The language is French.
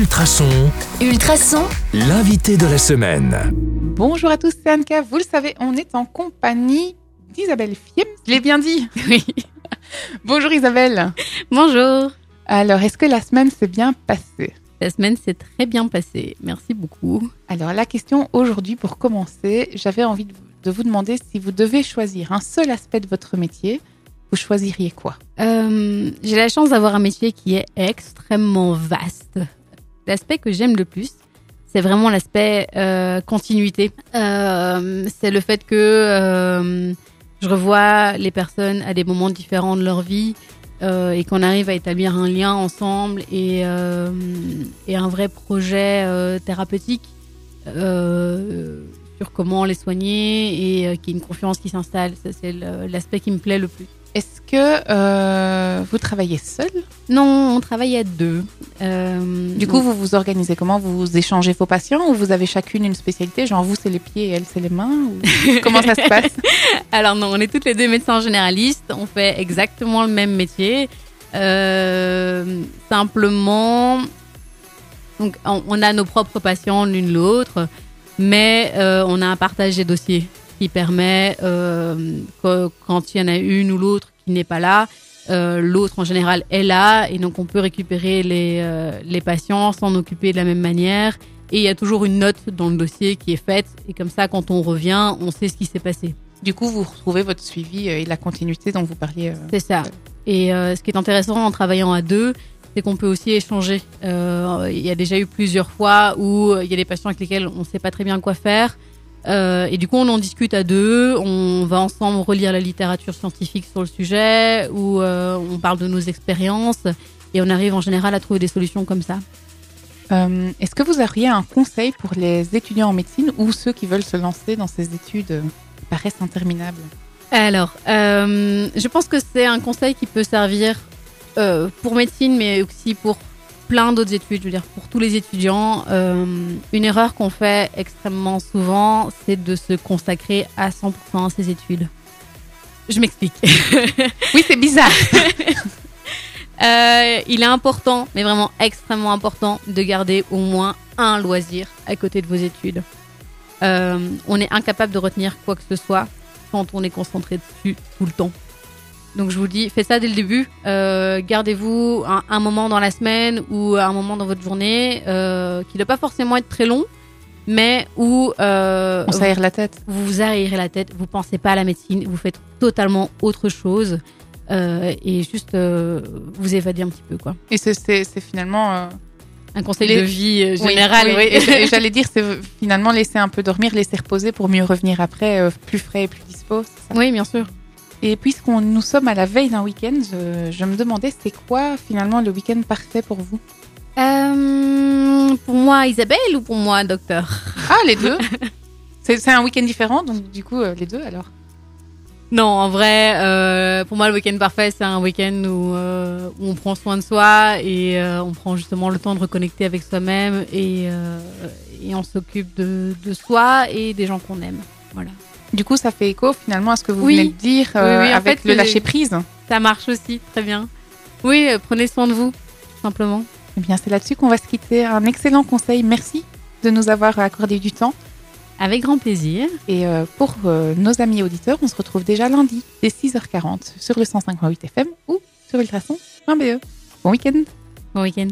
Ultrason, Ultrason, l'invité de la semaine. Bonjour à tous, c'est Anka. Vous le savez, on est en compagnie d'Isabelle Fiem. Je l'ai bien dit. Oui. Bonjour Isabelle. Bonjour. Alors, est-ce que la semaine s'est bien passée? La semaine s'est très bien passée. Merci beaucoup. Alors, la question aujourd'hui, pour commencer, j'avais envie de vous demander si vous devez choisir un seul aspect de votre métier, vous choisiriez quoi? Euh, J'ai la chance d'avoir un métier qui est extrêmement vaste. L'aspect que j'aime le plus, c'est vraiment l'aspect euh, continuité. Euh, c'est le fait que euh, je revois les personnes à des moments différents de leur vie et qu'on arrive à établir un lien ensemble et, et un vrai projet thérapeutique sur comment les soigner et qu'il y ait une confiance qui s'installe. C'est l'aspect qui me plaît le plus. Est-ce que euh, vous travaillez seul? Non, on travaille à deux. Euh, Du coup, vous vous organisez comment? Vous échangez vos patients ou vous avez chacune une spécialité? Genre, vous, c'est les pieds et elle, c'est les mains ou... Comment ça se passe? Alors non, on est toutes les deux médecins généralistes. On fait exactement le même métier. Euh, simplement, donc on, a nos propres patients l'une l'autre, mais on a un partage des dossiers qui permet euh, que quand il y en a une ou l'autre qui n'est pas là, euh, l'autre en général est là et donc on peut récupérer les, euh, les patients, s'en occuper de la même manière. Et il y a toujours une note dans le dossier qui est faite et comme ça, quand on revient, on sait ce qui s'est passé. Du coup, vous retrouvez votre suivi et la continuité dont vous parliez. C'est ça. Et ce qui est intéressant en travaillant à deux, c'est qu'on peut aussi échanger. Il y a déjà eu plusieurs fois où il y a des patients avec lesquels on ne sait pas très bien quoi faire. Euh, et du coup, on en discute à deux. On va ensemble relire la littérature scientifique sur le sujet, où euh, on parle de nos expériences. Et on arrive en général à trouver des solutions comme ça. Euh, Est-ce que vous auriez un conseil pour les étudiants en médecine ou ceux qui veulent se lancer dans ces études qui paraissent interminables? Alors, je pense que c'est un conseil qui peut servir pour médecine, mais aussi pour plein d'autres études. Je veux dire, pour tous les étudiants, euh, une erreur qu'on fait extrêmement souvent, c'est de se consacrer à 100% à ses études. Je m'explique. Oui, c'est bizarre. Euh, il est important, mais vraiment extrêmement important, de garder au moins un loisir à côté de vos études. Euh, on est incapable de retenir quoi que ce soit quand on est concentré dessus tout le temps. Donc je vous dis, faites ça dès le début. Euh, Gardez-vous un, un moment dans la semaine ou un moment dans votre journée euh, qui ne doit pas forcément être très long, mais où euh, On s'aère la tête. vous vous aérez la tête, vous pensez pas à la médecine, vous faites totalement autre chose euh, et juste euh, vous évadez un petit peu quoi. Et c'est- finalement. euh, Un conseil Les- de vie oui, général. oui, oui. J'allais dire, c'est finalement laisser un peu dormir, laisser reposer pour mieux revenir après, euh, plus frais et plus dispo. ça? Oui, bien sûr. Et puisqu'on nous sommes à la veille d'un week-end, je, je me demandais c'est quoi finalement le week-end parfait pour vous Euh, pour moi, Isabelle ou pour moi, docteur Ah, les deux C'est un week-end différent, donc du coup, euh, les deux alors Non, en vrai, euh, pour moi, le week-end parfait, c'est un week-end où, euh, où on prend soin de soi et euh, on prend justement le temps de reconnecter avec soi-même et, euh, et on s'occupe de, de soi et des gens qu'on aime. Voilà. Du coup, ça fait écho finalement à ce que vous Oui. venez de dire Oui, euh, oui, en avec fait, le c'est- lâcher prise. Ça marche aussi, très bien. Oui, euh, prenez soin de vous, simplement. Eh bien, c'est là-dessus qu'on va se quitter. Un excellent conseil. Merci de nous avoir accordé du temps. Avec grand plaisir. Et euh, pour euh, nos amis auditeurs, on se retrouve déjà lundi dès 6h40 sur le 158 FM ou sur ultrason.be. Bon week-end Bon week-end.